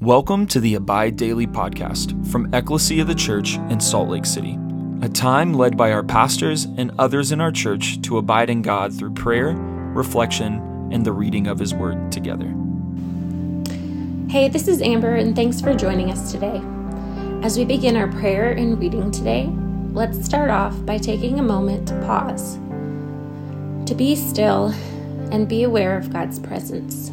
Welcome to the Abide Daily podcast from Ecclesia of the Church in Salt Lake City, a time led by our pastors and others in our church to abide in God through prayer, reflection, and the reading of His Word together. Hey, this is Amber, and thanks for joining us today. As we begin our prayer and reading today, let's start off by taking a moment to pause, to be still, and be aware of God's presence.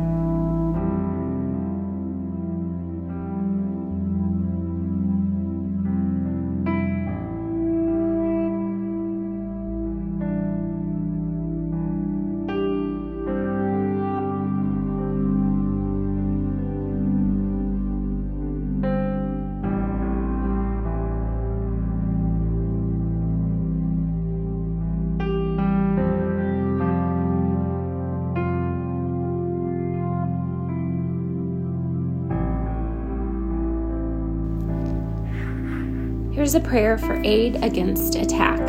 Here's a prayer for aid against attack.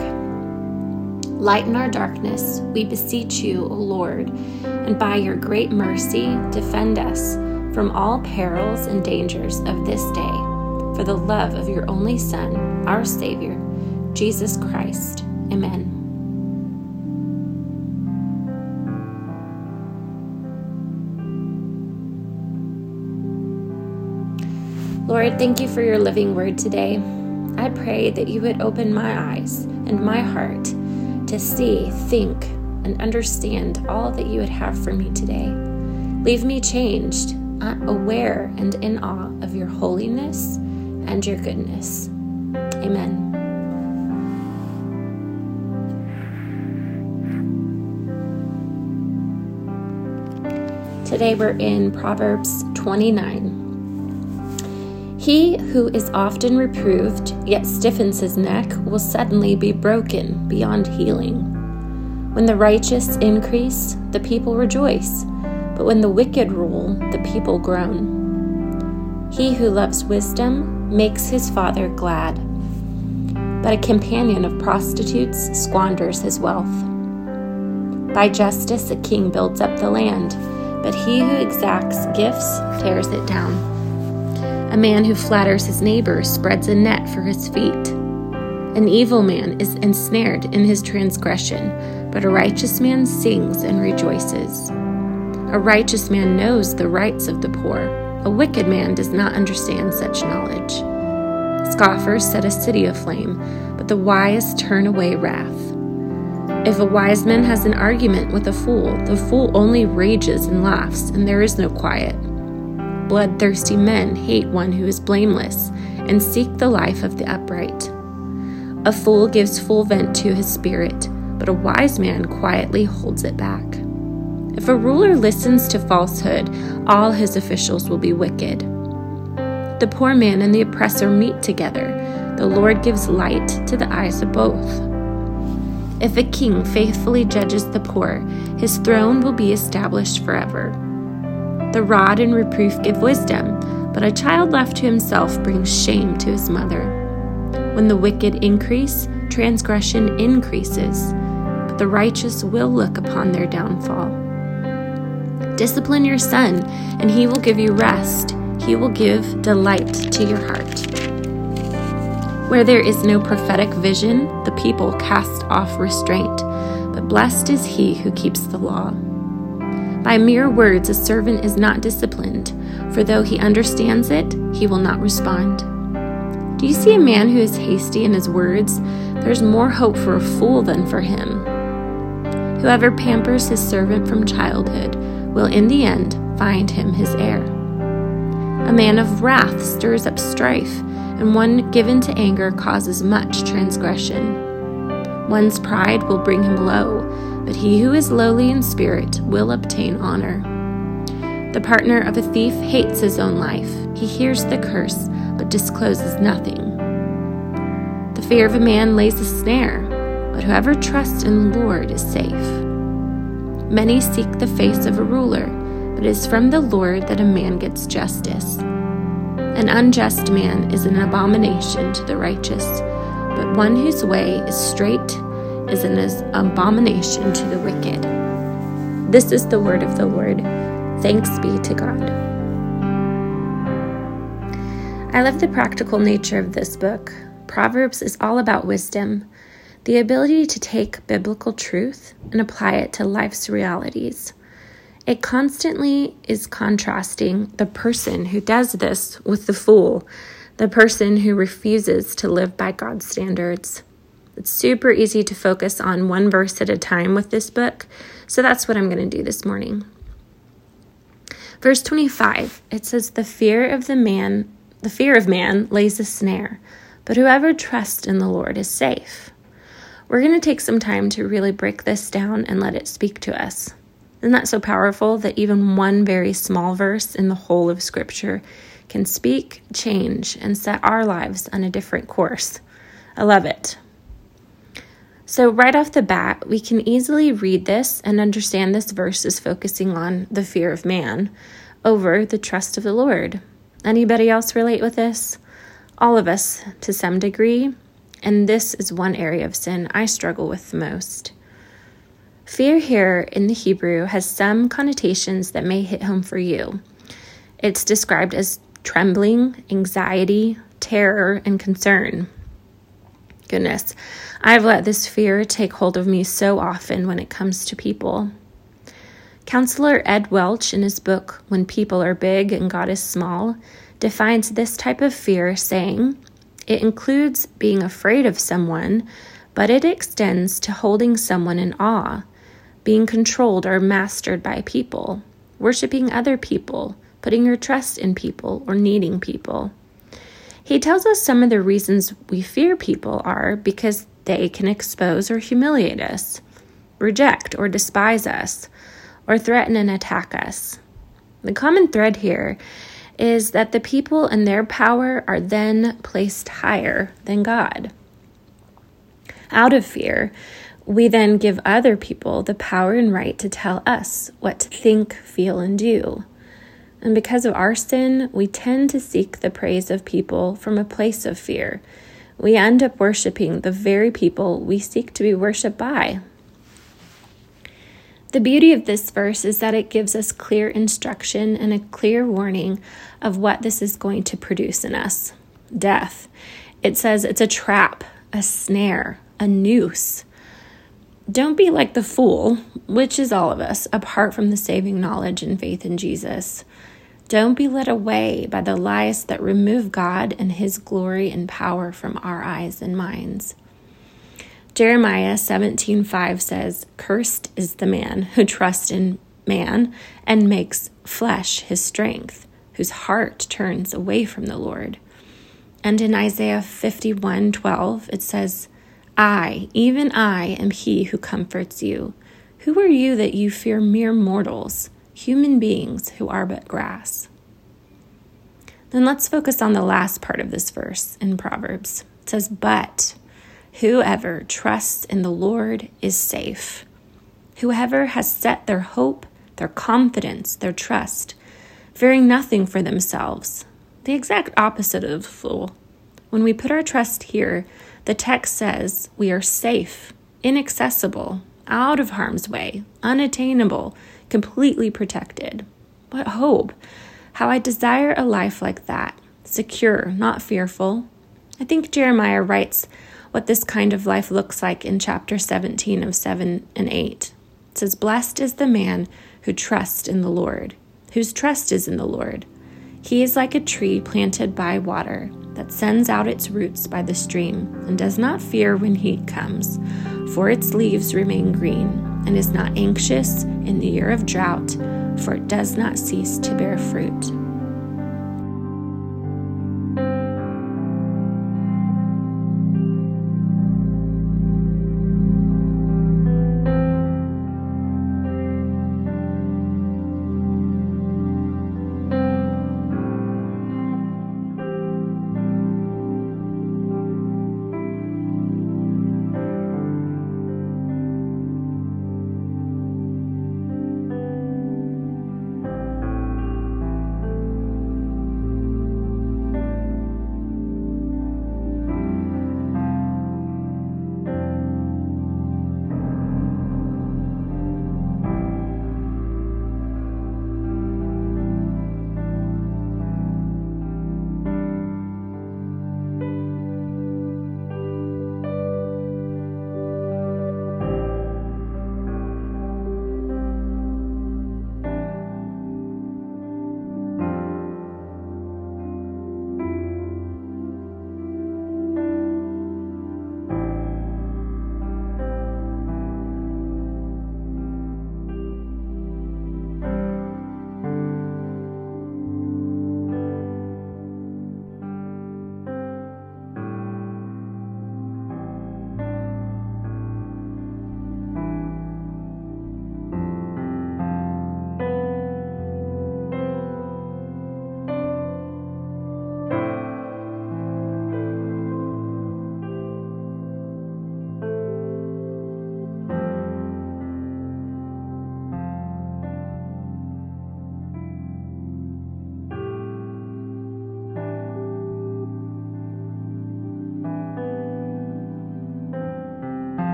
Lighten our darkness, we beseech you, O Lord, and by your great mercy, defend us from all perils and dangers of this day, for the love of your only Son, our Savior, Jesus Christ. Amen. Lord, thank you for your living word today. I pray that you would open my eyes and my heart to see, think, and understand all that you would have for me today. Leave me changed, uh, aware, and in awe of your holiness and your goodness. Amen. Today we're in Proverbs 29. He who is often reproved, yet stiffens his neck, will suddenly be broken beyond healing. When the righteous increase, the people rejoice, but when the wicked rule, the people groan. He who loves wisdom makes his father glad, but a companion of prostitutes squanders his wealth. By justice, a king builds up the land, but he who exacts gifts tears it down. A man who flatters his neighbor spreads a net for his feet. An evil man is ensnared in his transgression, but a righteous man sings and rejoices. A righteous man knows the rights of the poor. A wicked man does not understand such knowledge. Scoffers set a city aflame, but the wise turn away wrath. If a wise man has an argument with a fool, the fool only rages and laughs, and there is no quiet bloodthirsty men hate one who is blameless and seek the life of the upright. A fool gives full vent to his spirit, but a wise man quietly holds it back. If a ruler listens to falsehood, all his officials will be wicked. The poor man and the oppressor meet together. The Lord gives light to the eyes of both. If a king faithfully judges the poor, his throne will be established forever. The rod and reproof give wisdom, but a child left to himself brings shame to his mother. When the wicked increase, transgression increases, but the righteous will look upon their downfall. Discipline your son, and he will give you rest. He will give delight to your heart. Where there is no prophetic vision, the people cast off restraint, but blessed is he who keeps the law. By mere words, a servant is not disciplined, for though he understands it, he will not respond. Do you see a man who is hasty in his words? There's more hope for a fool than for him. Whoever pampers his servant from childhood will in the end find him his heir. A man of wrath stirs up strife, and one given to anger causes much transgression. One's pride will bring him low, but he who is lowly in spirit will obtain honor. The partner of a thief hates his own life. He hears the curse, but discloses nothing. The fear of a man lays a snare, but whoever trusts in the Lord is safe. Many seek the face of a ruler, but it is from the Lord that a man gets justice. An unjust man is an abomination to the righteous, but one whose way is straight is an abomination to the wicked. This is the word of the Lord. Thanks be to God. I love the practical nature of this book. Proverbs is all about wisdom, the ability to take biblical truth and apply it to life's realities. It constantly is contrasting the person who does this with the fool, the person who refuses to live by God's standards. It's super easy to focus on one verse at a time with this book, so that's what I'm going to do this morning. Verse 25, it says, The fear of the man, the fear of man lays a snare, but whoever trusts in the Lord is safe. We're going to take some time to really break this down and let it speak to us. Isn't that so powerful that even one very small verse in the whole of Scripture can speak, change, and set our lives on a different course? I love it. So, right off the bat, we can easily read this and understand this verse is focusing on the fear of man over the trust of the Lord. Anybody else relate with this? all of us to some degree, and this is one area of sin I struggle with the most. Fear here in the Hebrew has some connotations that may hit home for you. It's described as trembling, anxiety, terror, and concern. Goodness, I've let this fear take hold of me so often when it comes to people. Counselor Ed Welch, in his book When People Are Big and God is Small, defines this type of fear, saying, It includes being afraid of someone, but it extends to holding someone in awe, being controlled or mastered by people, worshiping other people, putting your trust in people, or needing people. He tells us some of the reasons we fear people are because they can expose or humiliate us, reject or despise us, or threaten and attack us. The common thread here is that the people and their power are then placed higher than God. Out of fear, we then give other people the power and right to tell us what to think, feel, and do. And because of our sin, we tend to seek the praise of people from a place of fear. We end up worshiping the very people we seek to be worshiped by. The beauty of this verse is that it gives us clear instruction and a clear warning of what this is going to produce in us death. It says it's a trap, a snare, a noose. Don't be like the fool, which is all of us, apart from the saving knowledge and faith in Jesus. Don't be led away by the lies that remove God and His glory and power from our eyes and minds. Jeremiah 17:5 says, "Cursed is the man who trusts in man and makes flesh his strength, whose heart turns away from the Lord." And in Isaiah 51:12 it says, "I, even I, am he who comforts you. Who are you that you fear mere mortals, human beings who are but grass?" Then let's focus on the last part of this verse in Proverbs. It says, "But Whoever trusts in the Lord is safe. Whoever has set their hope, their confidence, their trust, fearing nothing for themselves, the exact opposite of fool. When we put our trust here, the text says we are safe, inaccessible, out of harm's way, unattainable, completely protected. What hope! How I desire a life like that, secure, not fearful. I think Jeremiah writes what this kind of life looks like in chapter 17 of 7 and 8. It says, Blessed is the man who trusts in the Lord, whose trust is in the Lord. He is like a tree planted by water that sends out its roots by the stream and does not fear when heat comes, for its leaves remain green, and is not anxious in the year of drought, for it does not cease to bear fruit.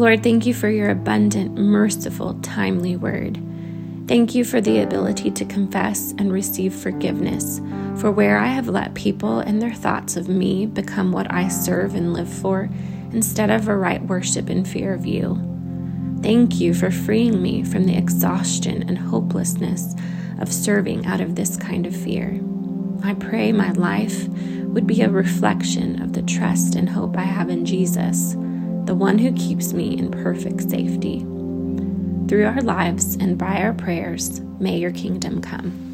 Lord, thank you for your abundant, merciful, timely word. Thank you for the ability to confess and receive forgiveness for where I have let people and their thoughts of me become what I serve and live for instead of a right worship and fear of you. Thank you for freeing me from the exhaustion and hopelessness of serving out of this kind of fear. I pray my life would be a reflection of the trust and hope I have in Jesus, the one who keeps me in perfect safety. Through our lives and by our prayers, may your kingdom come.